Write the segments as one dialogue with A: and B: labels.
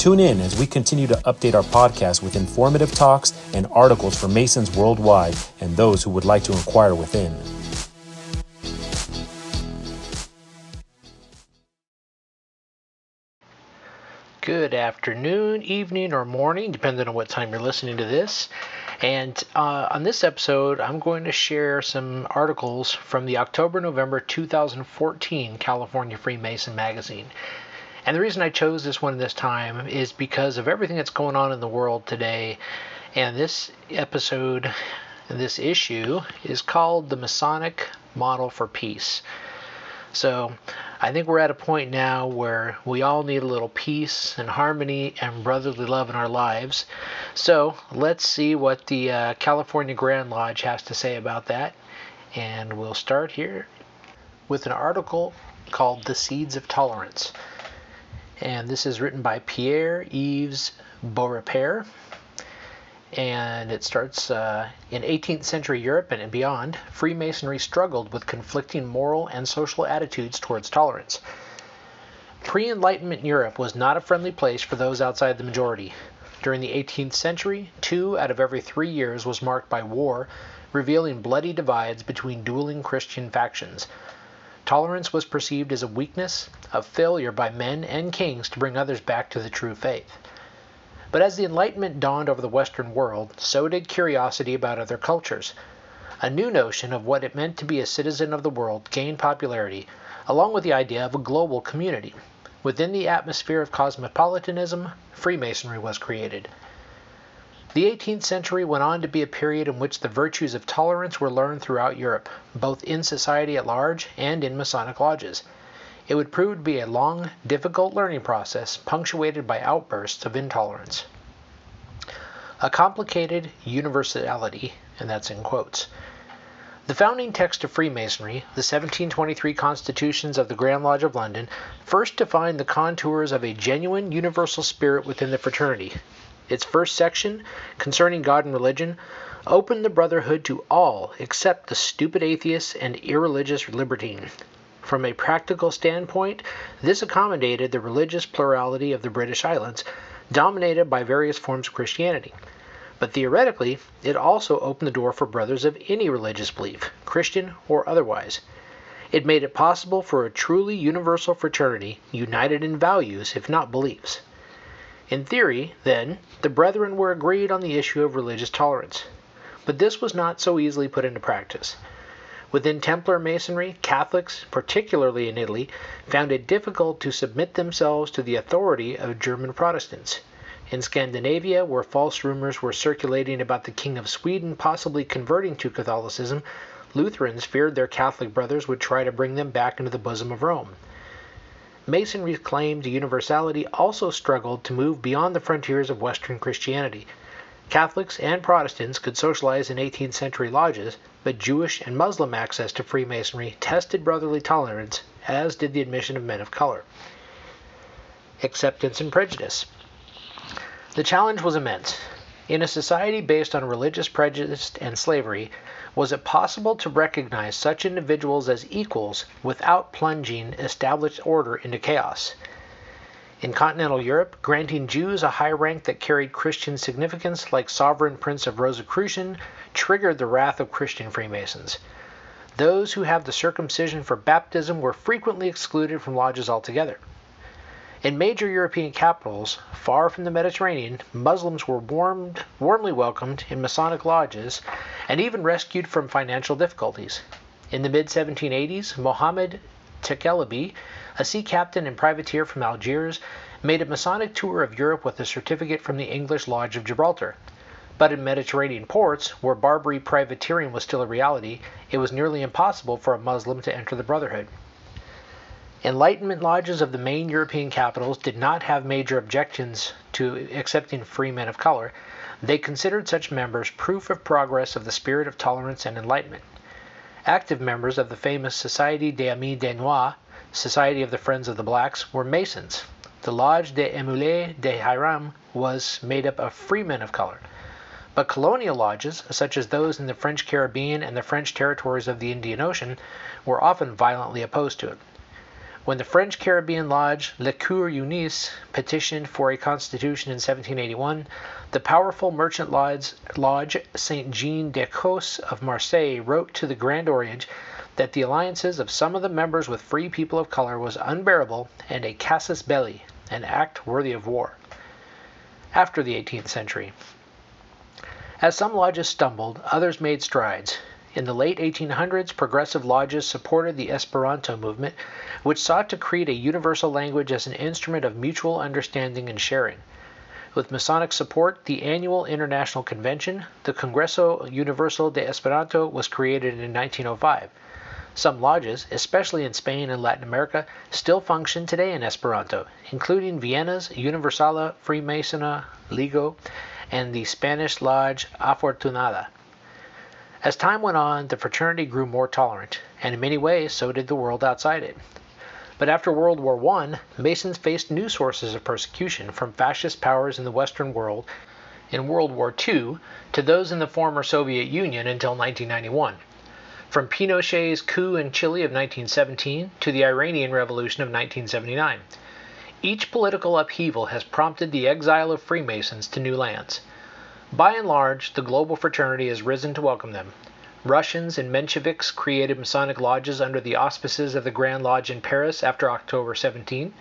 A: Tune in as we continue to update our podcast with informative talks and articles for Masons worldwide and those who would like to inquire within.
B: Good afternoon, evening, or morning, depending on what time you're listening to this. And uh, on this episode, I'm going to share some articles from the October November 2014 California Freemason magazine. And the reason I chose this one this time is because of everything that's going on in the world today. And this episode, this issue, is called The Masonic Model for Peace. So I think we're at a point now where we all need a little peace and harmony and brotherly love in our lives. So let's see what the uh, California Grand Lodge has to say about that. And we'll start here with an article called The Seeds of Tolerance. And this is written by Pierre Yves Beaurepaire and it starts uh, in 18th century Europe and beyond. Freemasonry struggled with conflicting moral and social attitudes towards tolerance. Pre Enlightenment Europe was not a friendly place for those outside the majority. During the 18th century, two out of every three years was marked by war, revealing bloody divides between dueling Christian factions. Tolerance was perceived as a weakness, a failure by men and kings to bring others back to the true faith. But as the Enlightenment dawned over the Western world, so did curiosity about other cultures. A new notion of what it meant to be a citizen of the world gained popularity, along with the idea of a global community. Within the atmosphere of cosmopolitanism, Freemasonry was created. The 18th century went on to be a period in which the virtues of tolerance were learned throughout Europe, both in society at large and in Masonic lodges. It would prove to be a long, difficult learning process punctuated by outbursts of intolerance. A complicated universality, and that's in quotes. The founding text of Freemasonry, the 1723 Constitutions of the Grand Lodge of London, first defined the contours of a genuine universal spirit within the fraternity. Its first section, concerning God and religion, opened the brotherhood to all except the stupid atheist and irreligious libertine. From a practical standpoint, this accommodated the religious plurality of the British Islands, dominated by various forms of Christianity. But theoretically, it also opened the door for brothers of any religious belief, Christian or otherwise. It made it possible for a truly universal fraternity, united in values, if not beliefs. In theory, then, the brethren were agreed on the issue of religious tolerance. But this was not so easily put into practice. Within Templar Masonry, Catholics, particularly in Italy, found it difficult to submit themselves to the authority of German Protestants. In Scandinavia, where false rumors were circulating about the King of Sweden possibly converting to Catholicism, Lutherans feared their Catholic brothers would try to bring them back into the bosom of Rome. Masonry's claim to universality also struggled to move beyond the frontiers of Western Christianity. Catholics and Protestants could socialize in 18th century lodges, but Jewish and Muslim access to Freemasonry tested brotherly tolerance, as did the admission of men of color. Acceptance and prejudice. The challenge was immense. In a society based on religious prejudice and slavery, was it possible to recognize such individuals as equals without plunging established order into chaos? In continental Europe, granting Jews a high rank that carried Christian significance, like sovereign prince of Rosicrucian, triggered the wrath of Christian Freemasons. Those who have the circumcision for baptism were frequently excluded from lodges altogether. In major European capitals, far from the Mediterranean, Muslims were warmed, warmly welcomed in Masonic lodges and even rescued from financial difficulties. In the mid 1780s, Mohammed Tekelebi a sea captain and privateer from Algiers, made a Masonic tour of Europe with a certificate from the English Lodge of Gibraltar. But in Mediterranean ports, where Barbary privateering was still a reality, it was nearly impossible for a Muslim to enter the Brotherhood. Enlightenment lodges of the main European capitals did not have major objections to accepting free men of color. They considered such members proof of progress of the spirit of tolerance and enlightenment. Active members of the famous Société des Amis des Noirs, Society of the Friends of the Blacks, were Masons. The Lodge des Émulets de Hiram was made up of free men of color. But colonial lodges, such as those in the French Caribbean and the French territories of the Indian Ocean, were often violently opposed to it. When the French Caribbean lodge Le Coeur Unis petitioned for a constitution in 1781, the powerful merchant lodge, lodge Saint Jean d'Écosse of Marseille wrote to the Grand Orient that the alliances of some of the members with free people of color was unbearable and a casus belli, an act worthy of war. After the 18th century. As some lodges stumbled, others made strides. In the late 1800s, progressive lodges supported the Esperanto movement, which sought to create a universal language as an instrument of mutual understanding and sharing. With Masonic support, the annual international convention, the Congreso Universal de Esperanto, was created in 1905. Some lodges, especially in Spain and Latin America, still function today in Esperanto, including Vienna's Universala Freemasona Ligo and the Spanish lodge Afortunada. As time went on, the fraternity grew more tolerant, and in many ways so did the world outside it. But after World War I, Masons faced new sources of persecution from fascist powers in the Western world in World War II to those in the former Soviet Union until 1991. From Pinochet's coup in Chile of 1917 to the Iranian Revolution of 1979. Each political upheaval has prompted the exile of Freemasons to new lands. By and large, the global fraternity has risen to welcome them. Russians and Mensheviks created Masonic lodges under the auspices of the Grand Lodge in Paris after October 17.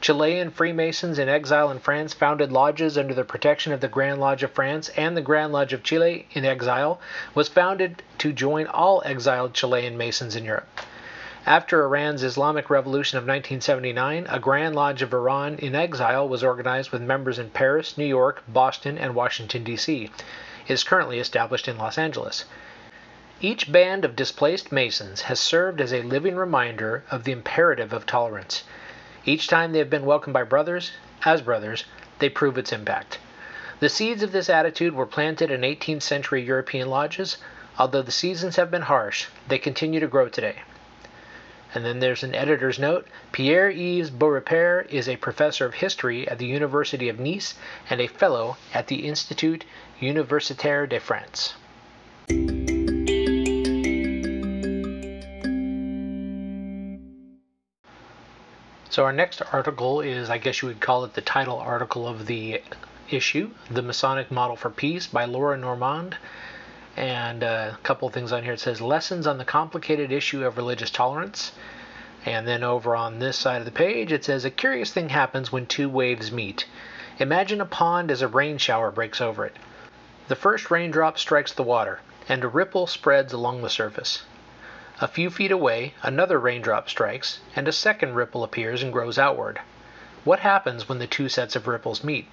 B: Chilean Freemasons in exile in France founded lodges under the protection of the Grand Lodge of France, and the Grand Lodge of Chile in exile was founded to join all exiled Chilean Masons in Europe. After Iran's Islamic Revolution of 1979, a Grand Lodge of Iran in exile was organized with members in Paris, New York, Boston, and Washington, D.C. It is currently established in Los Angeles. Each band of displaced Masons has served as a living reminder of the imperative of tolerance. Each time they have been welcomed by brothers, as brothers, they prove its impact. The seeds of this attitude were planted in 18th century European lodges. Although the seasons have been harsh, they continue to grow today. And then there's an editor's note. Pierre Yves Beaurepaire is a professor of history at the University of Nice and a fellow at the Institut Universitaire de France. So, our next article is, I guess you would call it the title article of the issue The Masonic Model for Peace by Laura Normand. And uh, a couple things on here. It says Lessons on the Complicated Issue of Religious Tolerance. And then over on this side of the page, it says A curious thing happens when two waves meet. Imagine a pond as a rain shower breaks over it. The first raindrop strikes the water, and a ripple spreads along the surface. A few feet away, another raindrop strikes, and a second ripple appears and grows outward. What happens when the two sets of ripples meet?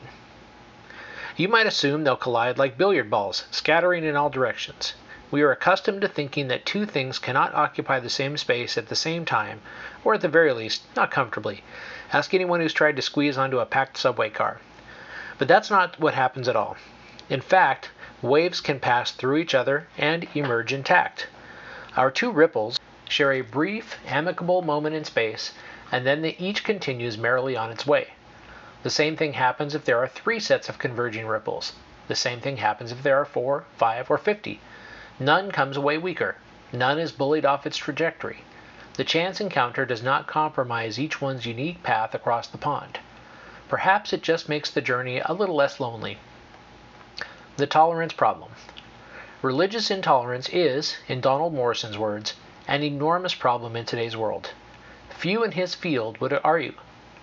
B: You might assume they'll collide like billiard balls, scattering in all directions. We are accustomed to thinking that two things cannot occupy the same space at the same time, or at the very least, not comfortably. Ask anyone who's tried to squeeze onto a packed subway car. But that's not what happens at all. In fact, waves can pass through each other and emerge intact. Our two ripples share a brief, amicable moment in space, and then each continues merrily on its way. The same thing happens if there are three sets of converging ripples. The same thing happens if there are four, five, or fifty. None comes away weaker. None is bullied off its trajectory. The chance encounter does not compromise each one's unique path across the pond. Perhaps it just makes the journey a little less lonely. The tolerance problem. Religious intolerance is, in Donald Morrison's words, an enormous problem in today's world. Few in his field would argue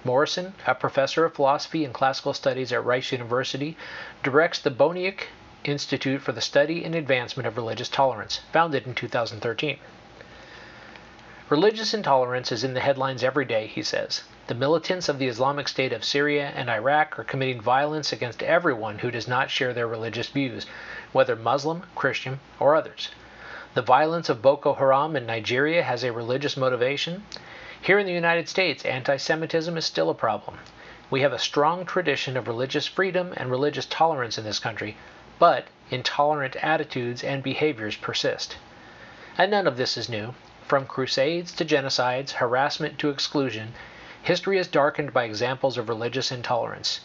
B: Morrison, a professor of philosophy and classical studies at Rice University, directs the Boniuk Institute for the Study and Advancement of Religious Tolerance, founded in 2013. Religious intolerance is in the headlines every day, he says. The militants of the Islamic State of Syria and Iraq are committing violence against everyone who does not share their religious views, whether Muslim, Christian, or others. The violence of Boko Haram in Nigeria has a religious motivation. Here in the United States, anti Semitism is still a problem. We have a strong tradition of religious freedom and religious tolerance in this country, but intolerant attitudes and behaviors persist. And none of this is new. From crusades to genocides, harassment to exclusion, history is darkened by examples of religious intolerance.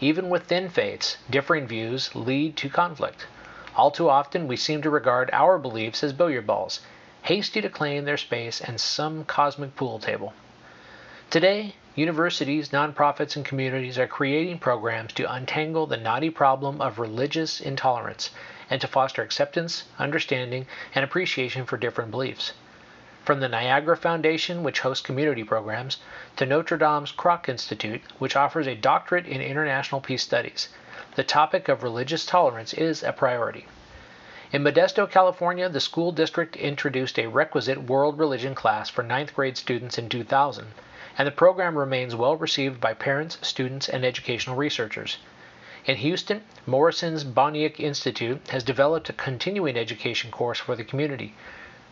B: Even within faiths, differing views lead to conflict. All too often, we seem to regard our beliefs as billiard balls, hasty to claim their space and some cosmic pool table. Today, universities, nonprofits, and communities are creating programs to untangle the knotty problem of religious intolerance and to foster acceptance, understanding, and appreciation for different beliefs. From the Niagara Foundation, which hosts community programs, to Notre Dame's Kroc Institute, which offers a doctorate in international peace studies, the topic of religious tolerance is a priority. In Modesto, California, the school district introduced a requisite world religion class for ninth grade students in 2000, and the program remains well received by parents, students, and educational researchers. In Houston, Morrison's Boniuk Institute has developed a continuing education course for the community,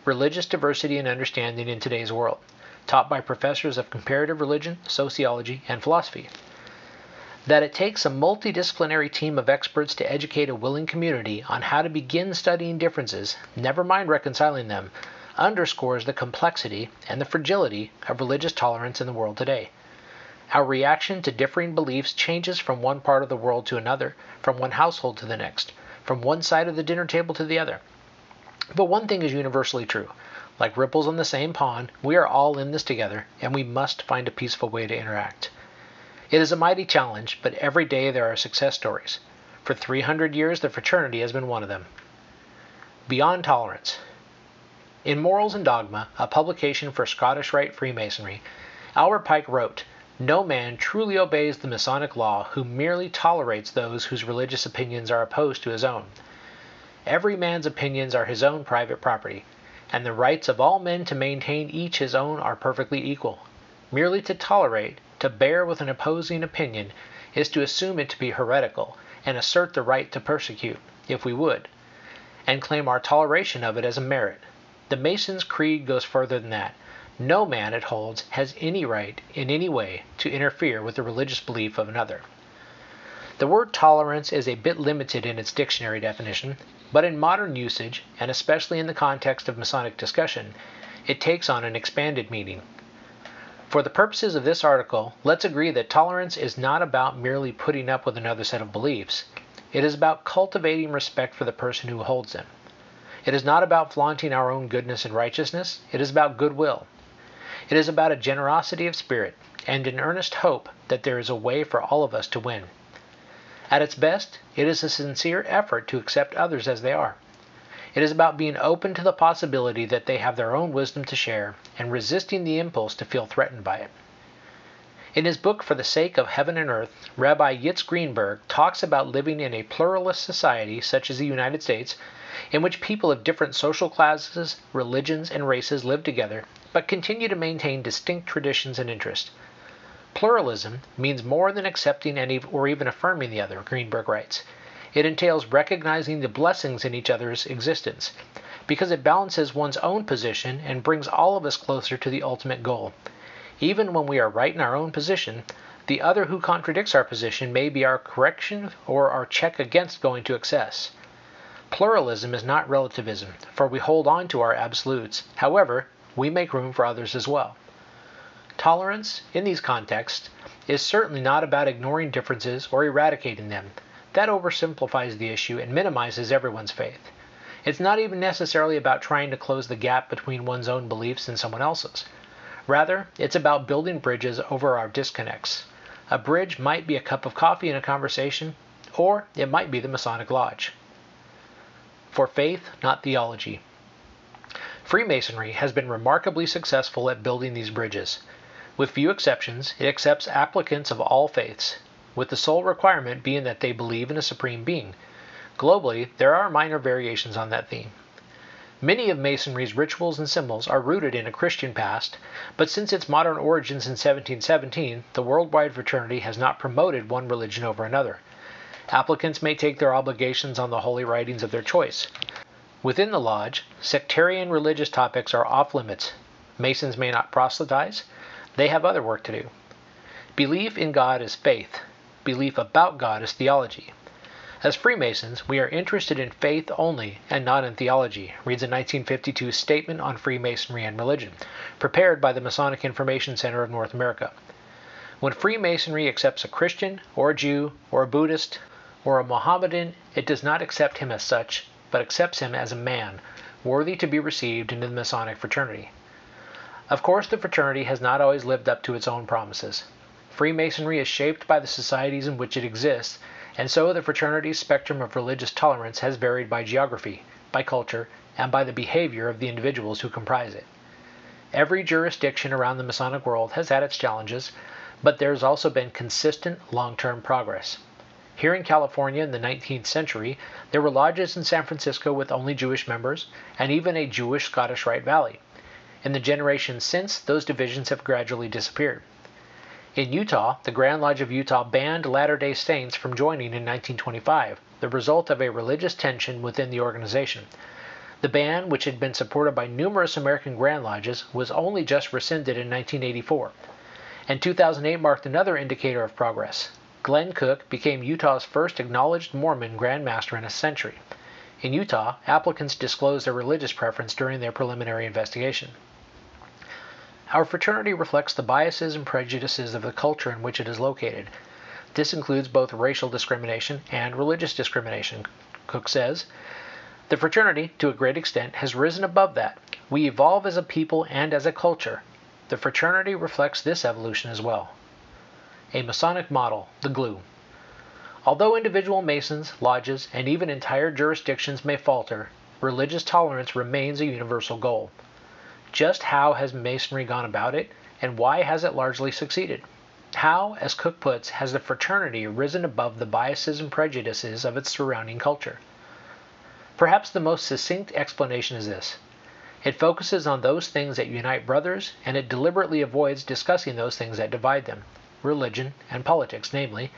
B: Religious Diversity and Understanding in Today's World, taught by professors of comparative religion, sociology, and philosophy. That it takes a multidisciplinary team of experts to educate a willing community on how to begin studying differences, never mind reconciling them, underscores the complexity and the fragility of religious tolerance in the world today. Our reaction to differing beliefs changes from one part of the world to another, from one household to the next, from one side of the dinner table to the other. But one thing is universally true. Like ripples on the same pond, we are all in this together, and we must find a peaceful way to interact. It is a mighty challenge, but every day there are success stories. For 300 years, the fraternity has been one of them. Beyond Tolerance. In Morals and Dogma, a publication for Scottish Rite Freemasonry, Albert Pike wrote, No man truly obeys the Masonic law who merely tolerates those whose religious opinions are opposed to his own. Every man's opinions are his own private property, and the rights of all men to maintain each his own are perfectly equal. Merely to tolerate, to bear with an opposing opinion, is to assume it to be heretical, and assert the right to persecute, if we would, and claim our toleration of it as a merit. The Mason's creed goes further than that. No man, it holds, has any right, in any way, to interfere with the religious belief of another. The word tolerance is a bit limited in its dictionary definition, but in modern usage, and especially in the context of Masonic discussion, it takes on an expanded meaning. For the purposes of this article, let's agree that tolerance is not about merely putting up with another set of beliefs. It is about cultivating respect for the person who holds them. It is not about flaunting our own goodness and righteousness, it is about goodwill. It is about a generosity of spirit and an earnest hope that there is a way for all of us to win. At its best, it is a sincere effort to accept others as they are. It is about being open to the possibility that they have their own wisdom to share and resisting the impulse to feel threatened by it. In his book For the Sake of Heaven and Earth, Rabbi Yitz Greenberg talks about living in a pluralist society such as the United States, in which people of different social classes, religions, and races live together, but continue to maintain distinct traditions and interests. Pluralism means more than accepting any or even affirming the other, Greenberg writes. It entails recognizing the blessings in each other's existence, because it balances one's own position and brings all of us closer to the ultimate goal. Even when we are right in our own position, the other who contradicts our position may be our correction or our check against going to excess. Pluralism is not relativism, for we hold on to our absolutes. However, we make room for others as well. Tolerance, in these contexts, is certainly not about ignoring differences or eradicating them. That oversimplifies the issue and minimizes everyone's faith. It's not even necessarily about trying to close the gap between one's own beliefs and someone else's. Rather, it's about building bridges over our disconnects. A bridge might be a cup of coffee in a conversation, or it might be the Masonic Lodge. For faith, not theology. Freemasonry has been remarkably successful at building these bridges. With few exceptions, it accepts applicants of all faiths, with the sole requirement being that they believe in a supreme being. Globally, there are minor variations on that theme. Many of Masonry's rituals and symbols are rooted in a Christian past, but since its modern origins in 1717, the worldwide fraternity has not promoted one religion over another. Applicants may take their obligations on the holy writings of their choice. Within the lodge, sectarian religious topics are off limits. Masons may not proselytize, They have other work to do. Belief in God is faith. Belief about God is theology. As Freemasons, we are interested in faith only and not in theology, reads a 1952 Statement on Freemasonry and Religion, prepared by the Masonic Information Center of North America. When Freemasonry accepts a Christian, or a Jew, or a Buddhist, or a Mohammedan, it does not accept him as such, but accepts him as a man, worthy to be received into the Masonic fraternity. Of course, the fraternity has not always lived up to its own promises. Freemasonry is shaped by the societies in which it exists, and so the fraternity's spectrum of religious tolerance has varied by geography, by culture, and by the behavior of the individuals who comprise it. Every jurisdiction around the Masonic world has had its challenges, but there has also been consistent long term progress. Here in California in the 19th century, there were lodges in San Francisco with only Jewish members, and even a Jewish Scottish Rite Valley. In the generations since, those divisions have gradually disappeared. In Utah, the Grand Lodge of Utah banned Latter day Saints from joining in 1925, the result of a religious tension within the organization. The ban, which had been supported by numerous American Grand Lodges, was only just rescinded in 1984. And 2008 marked another indicator of progress. Glenn Cook became Utah's first acknowledged Mormon Grand Master in a century. In Utah, applicants disclosed their religious preference during their preliminary investigation. Our fraternity reflects the biases and prejudices of the culture in which it is located. This includes both racial discrimination and religious discrimination, Cook says. The fraternity, to a great extent, has risen above that. We evolve as a people and as a culture. The fraternity reflects this evolution as well. A Masonic model, the glue. Although individual Masons, lodges, and even entire jurisdictions may falter, religious tolerance remains a universal goal. Just how has Masonry gone about it, and why has it largely succeeded? How, as Cook puts, has the fraternity risen above the biases and prejudices of its surrounding culture? Perhaps the most succinct explanation is this it focuses on those things that unite brothers, and it deliberately avoids discussing those things that divide them religion and politics, namely.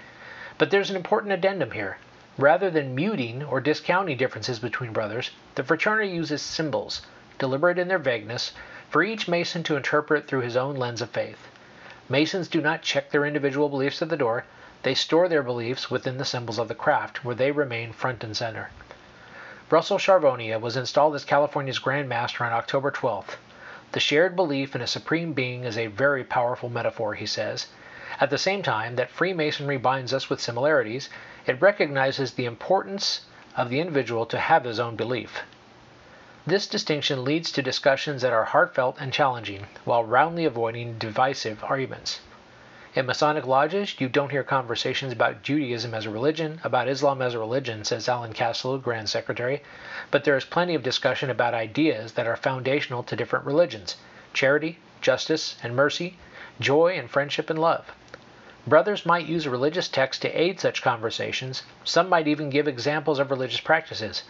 B: But there's an important addendum here. Rather than muting or discounting differences between brothers, the fraternity uses symbols deliberate in their vagueness, for each Mason to interpret through his own lens of faith. Masons do not check their individual beliefs at the door, they store their beliefs within the symbols of the craft, where they remain front and center. Russell Charvonia was installed as California's Grand Master on October 12th. The shared belief in a supreme being is a very powerful metaphor, he says. At the same time that Freemasonry binds us with similarities, it recognizes the importance of the individual to have his own belief. This distinction leads to discussions that are heartfelt and challenging, while roundly avoiding divisive arguments. In Masonic lodges, you don't hear conversations about Judaism as a religion, about Islam as a religion, says Alan Casalou, Grand Secretary, but there is plenty of discussion about ideas that are foundational to different religions charity, justice, and mercy, joy and friendship and love. Brothers might use religious text to aid such conversations, some might even give examples of religious practices.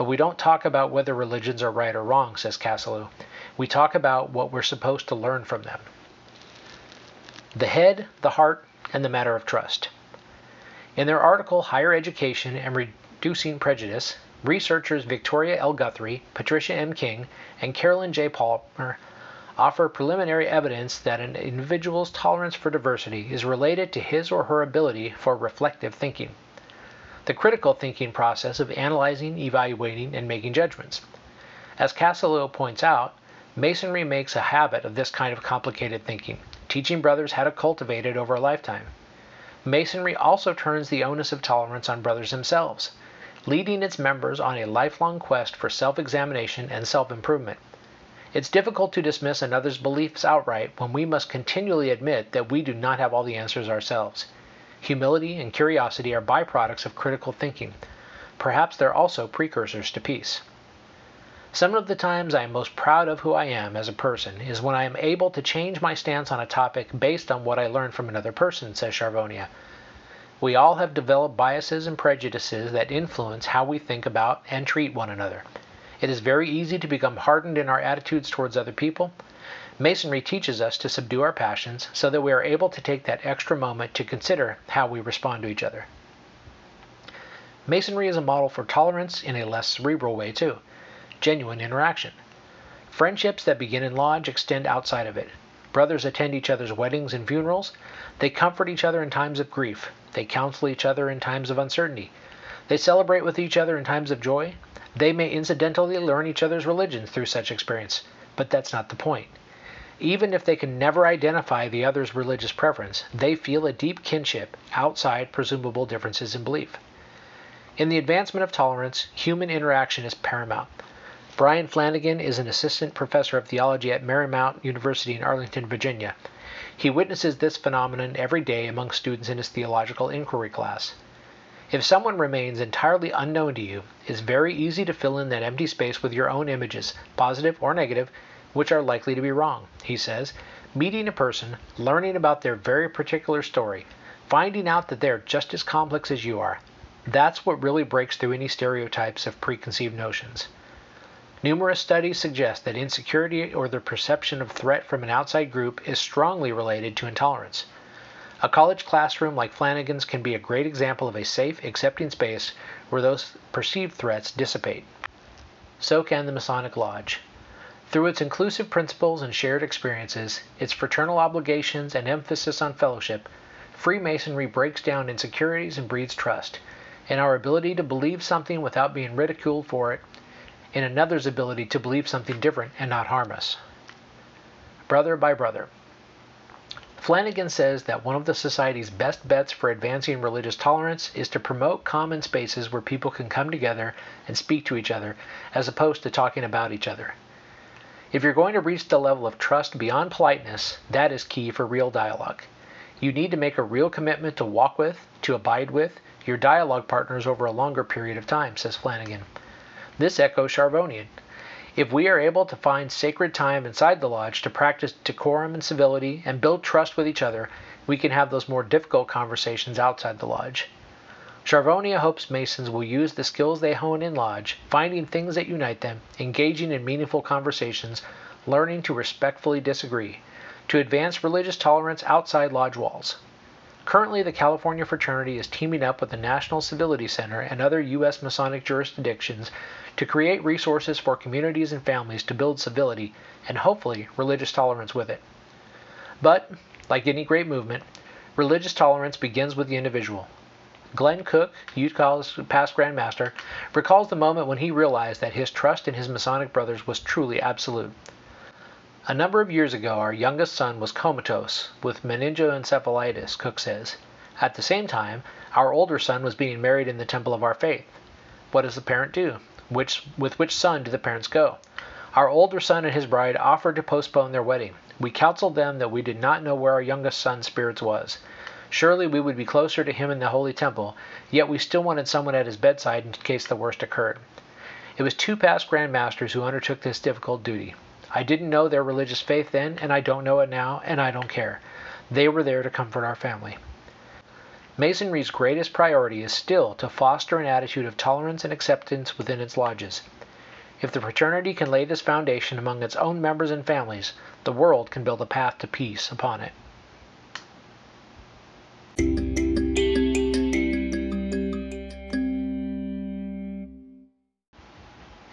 B: But we don't talk about whether religions are right or wrong, says Casalou. We talk about what we're supposed to learn from them. The head, the heart, and the matter of trust. In their article Higher Education and Reducing Prejudice, researchers Victoria L. Guthrie, Patricia M. King, and Carolyn J. Palmer offer preliminary evidence that an individual's tolerance for diversity is related to his or her ability for reflective thinking the critical thinking process of analyzing, evaluating, and making judgments. As Casalou points out, Masonry makes a habit of this kind of complicated thinking, teaching brothers how to cultivate it over a lifetime. Masonry also turns the onus of tolerance on brothers themselves, leading its members on a lifelong quest for self examination and self improvement. It's difficult to dismiss another's beliefs outright when we must continually admit that we do not have all the answers ourselves. Humility and curiosity are byproducts of critical thinking. Perhaps they're also precursors to peace. Some of the times I am most proud of who I am as a person is when I am able to change my stance on a topic based on what I learned from another person, says Charvonia. We all have developed biases and prejudices that influence how we think about and treat one another. It is very easy to become hardened in our attitudes towards other people, Masonry teaches us to subdue our passions so that we are able to take that extra moment to consider how we respond to each other. Masonry is a model for tolerance in a less cerebral way, too genuine interaction. Friendships that begin in lodge extend outside of it. Brothers attend each other's weddings and funerals. They comfort each other in times of grief. They counsel each other in times of uncertainty. They celebrate with each other in times of joy. They may incidentally learn each other's religions through such experience, but that's not the point. Even if they can never identify the other's religious preference, they feel a deep kinship outside presumable differences in belief. In the advancement of tolerance, human interaction is paramount. Brian Flanagan is an assistant professor of theology at Marymount University in Arlington, Virginia. He witnesses this phenomenon every day among students in his theological inquiry class. If someone remains entirely unknown to you, it's very easy to fill in that empty space with your own images, positive or negative, which are likely to be wrong, he says. Meeting a person, learning about their very particular story, finding out that they're just as complex as you are, that's what really breaks through any stereotypes of preconceived notions. Numerous studies suggest that insecurity or the perception of threat from an outside group is strongly related to intolerance. A college classroom like Flanagan's can be a great example of a safe, accepting space where those perceived threats dissipate. So can the Masonic Lodge. Through its inclusive principles and shared experiences, its fraternal obligations and emphasis on fellowship, Freemasonry breaks down insecurities and breeds trust, in our ability to believe something without being ridiculed for it, in another's ability to believe something different and not harm us. Brother by brother. Flanagan says that one of the Society's best bets for advancing religious tolerance is to promote common spaces where people can come together and speak to each other, as opposed to talking about each other. If you're going to reach the level of trust beyond politeness, that is key for real dialogue. You need to make a real commitment to walk with, to abide with, your dialogue partners over a longer period of time, says Flanagan. This echoes Charvonia. If we are able to find sacred time inside the lodge to practice decorum and civility and build trust with each other, we can have those more difficult conversations outside the lodge. Charvonia hopes Masons will use the skills they hone in lodge, finding things that unite them, engaging in meaningful conversations, learning to respectfully disagree, to advance religious tolerance outside lodge walls. Currently, the California fraternity is teaming up with the National Civility Center and other U.S. Masonic jurisdictions to create resources for communities and families to build civility and hopefully religious tolerance with it. But, like any great movement, religious tolerance begins with the individual. Glenn Cook, Utah's past Grand Master, recalls the moment when he realized that his trust in his Masonic brothers was truly absolute. A number of years ago, our youngest son was comatose with meningoencephalitis, Cook says. At the same time, our older son was being married in the temple of our faith. What does the parent do? Which, with which son do the parents go? Our older son and his bride offered to postpone their wedding. We counseled them that we did not know where our youngest son's spirits was. Surely we would be closer to him in the holy temple, yet we still wanted someone at his bedside in case the worst occurred. It was two past Grand Masters who undertook this difficult duty. I didn't know their religious faith then, and I don't know it now, and I don't care. They were there to comfort our family. Masonry's greatest priority is still to foster an attitude of tolerance and acceptance within its lodges. If the fraternity can lay this foundation among its own members and families, the world can build a path to peace upon it.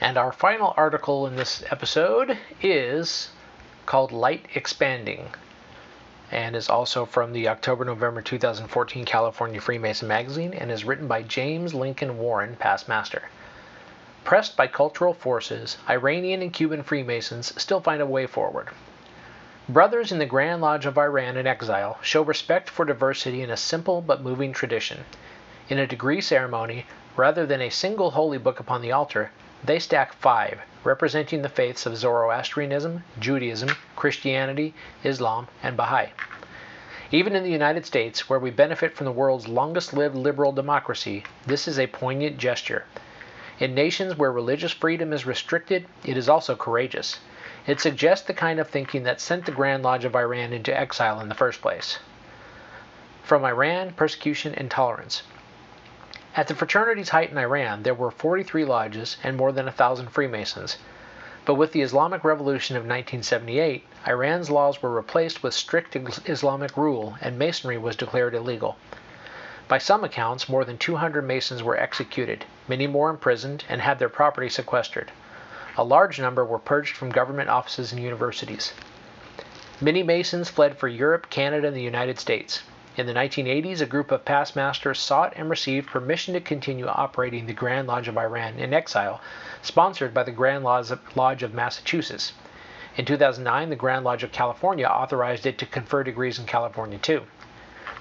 B: And our final article in this episode is called Light Expanding and is also from the October November 2014 California Freemason magazine and is written by James Lincoln Warren, past master. Pressed by cultural forces, Iranian and Cuban Freemasons still find a way forward. Brothers in the Grand Lodge of Iran in exile show respect for diversity in a simple but moving tradition. In a degree ceremony, rather than a single holy book upon the altar, they stack five, representing the faiths of Zoroastrianism, Judaism, Christianity, Islam, and Baha'i. Even in the United States, where we benefit from the world's longest lived liberal democracy, this is a poignant gesture. In nations where religious freedom is restricted, it is also courageous. It suggests the kind of thinking that sent the Grand Lodge of Iran into exile in the first place. From Iran, Persecution and Tolerance. At the fraternity's height in Iran, there were 43 lodges and more than a thousand Freemasons. But with the Islamic Revolution of 1978, Iran's laws were replaced with strict Islamic rule and Masonry was declared illegal. By some accounts, more than 200 Masons were executed, many more imprisoned, and had their property sequestered. A large number were purged from government offices and universities. Many Masons fled for Europe, Canada, and the United States. In the 1980s, a group of past masters sought and received permission to continue operating the Grand Lodge of Iran in exile, sponsored by the Grand Lodge of Massachusetts. In 2009, the Grand Lodge of California authorized it to confer degrees in California too.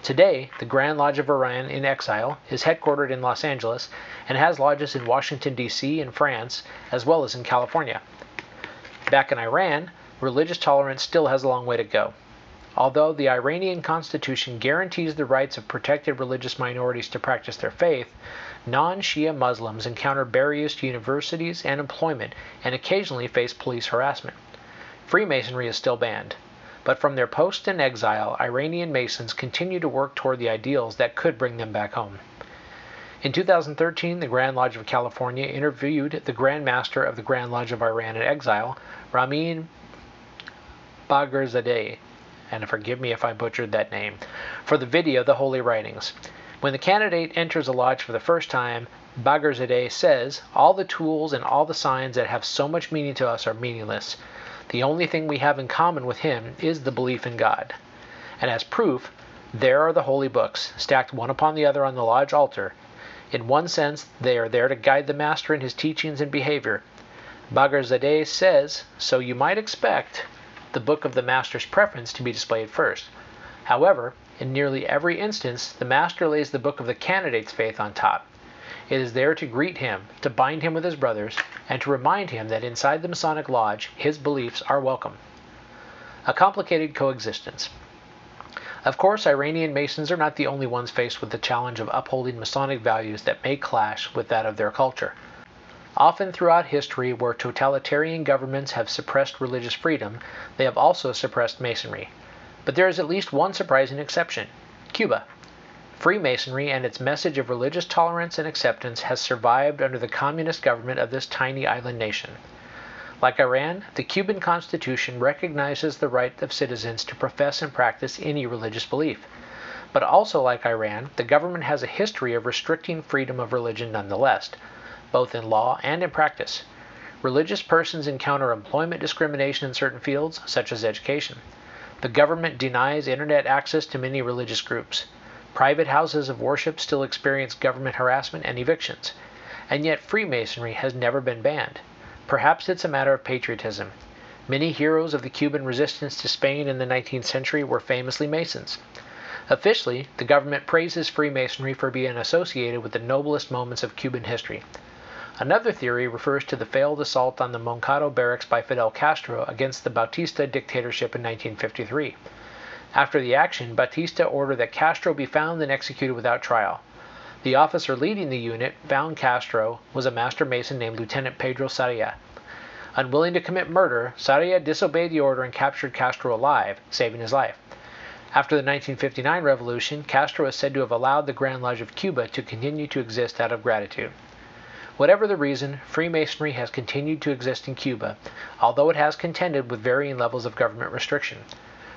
B: Today, the Grand Lodge of Iran in Exile is headquartered in Los Angeles and has lodges in Washington, D.C. and France, as well as in California. Back in Iran, religious tolerance still has a long way to go. Although the Iranian constitution guarantees the rights of protected religious minorities to practice their faith, non Shia Muslims encounter barriers to universities and employment and occasionally face police harassment. Freemasonry is still banned. But from their post in exile, Iranian Masons continue to work toward the ideals that could bring them back home. In 2013, the Grand Lodge of California interviewed the Grand Master of the Grand Lodge of Iran in exile, Ramin Bagherzadeh, and forgive me if I butchered that name, for the video The Holy Writings. When the candidate enters a lodge for the first time, Bagherzadeh says, All the tools and all the signs that have so much meaning to us are meaningless. The only thing we have in common with him is the belief in God. And as proof, there are the holy books, stacked one upon the other on the lodge altar. In one sense, they are there to guide the master in his teachings and behavior. Bagherzadeh says, so you might expect the book of the master's preference to be displayed first. However, in nearly every instance, the master lays the book of the candidate's faith on top. It is there to greet him, to bind him with his brothers, and to remind him that inside the Masonic Lodge his beliefs are welcome. A complicated coexistence. Of course, Iranian Masons are not the only ones faced with the challenge of upholding Masonic values that may clash with that of their culture. Often throughout history, where totalitarian governments have suppressed religious freedom, they have also suppressed Masonry. But there is at least one surprising exception Cuba. Freemasonry and its message of religious tolerance and acceptance has survived under the communist government of this tiny island nation. Like Iran, the Cuban Constitution recognizes the right of citizens to profess and practice any religious belief. But also, like Iran, the government has a history of restricting freedom of religion nonetheless, both in law and in practice. Religious persons encounter employment discrimination in certain fields, such as education. The government denies internet access to many religious groups. Private houses of worship still experience government harassment and evictions. And yet Freemasonry has never been banned. Perhaps it's a matter of patriotism. Many heroes of the Cuban resistance to Spain in the 19th century were famously Masons. Officially, the government praises Freemasonry for being associated with the noblest moments of Cuban history. Another theory refers to the failed assault on the Moncada barracks by Fidel Castro against the Batista dictatorship in 1953. After the action, Batista ordered that Castro be found and executed without trial. The officer leading the unit found Castro was a master mason named Lieutenant Pedro Sarria. Unwilling to commit murder, Sarria disobeyed the order and captured Castro alive, saving his life. After the 1959 revolution, Castro is said to have allowed the Grand Lodge of Cuba to continue to exist out of gratitude. Whatever the reason, Freemasonry has continued to exist in Cuba, although it has contended with varying levels of government restriction.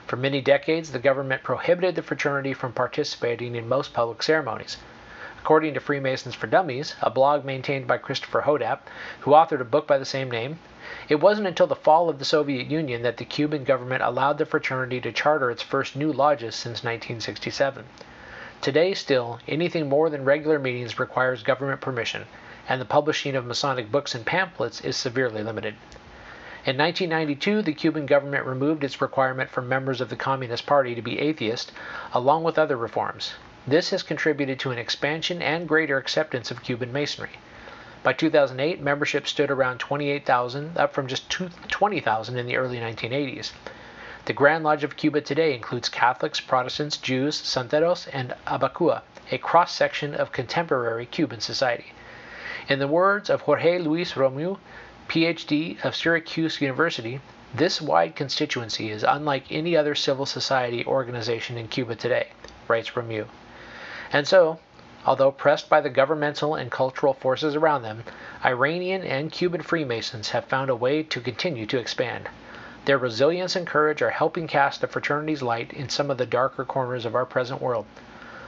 B: For many decades, the government prohibited the fraternity from participating in most public ceremonies. According to Freemasons for Dummies, a blog maintained by Christopher Hodapp, who authored a book by the same name, it wasn't until the fall of the Soviet Union that the Cuban government allowed the fraternity to charter its first new lodges since 1967. Today, still, anything more than regular meetings requires government permission, and the publishing of Masonic books and pamphlets is severely limited. In 1992, the Cuban government removed its requirement for members of the Communist Party to be atheist, along with other reforms. This has contributed to an expansion and greater acceptance of Cuban Masonry. By 2008, membership stood around 28,000, up from just 20,000 in the early 1980s. The Grand Lodge of Cuba today includes Catholics, Protestants, Jews, Santeros, and Abacua, a cross section of contemporary Cuban society. In the words of Jorge Luis Romeu, PhD of Syracuse University, this wide constituency is unlike any other civil society organization in Cuba today, writes Romeu. And so, although pressed by the governmental and cultural forces around them, Iranian and Cuban Freemasons have found a way to continue to expand. Their resilience and courage are helping cast the fraternity's light in some of the darker corners of our present world.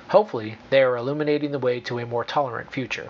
B: Hopefully, they are illuminating the way to a more tolerant future.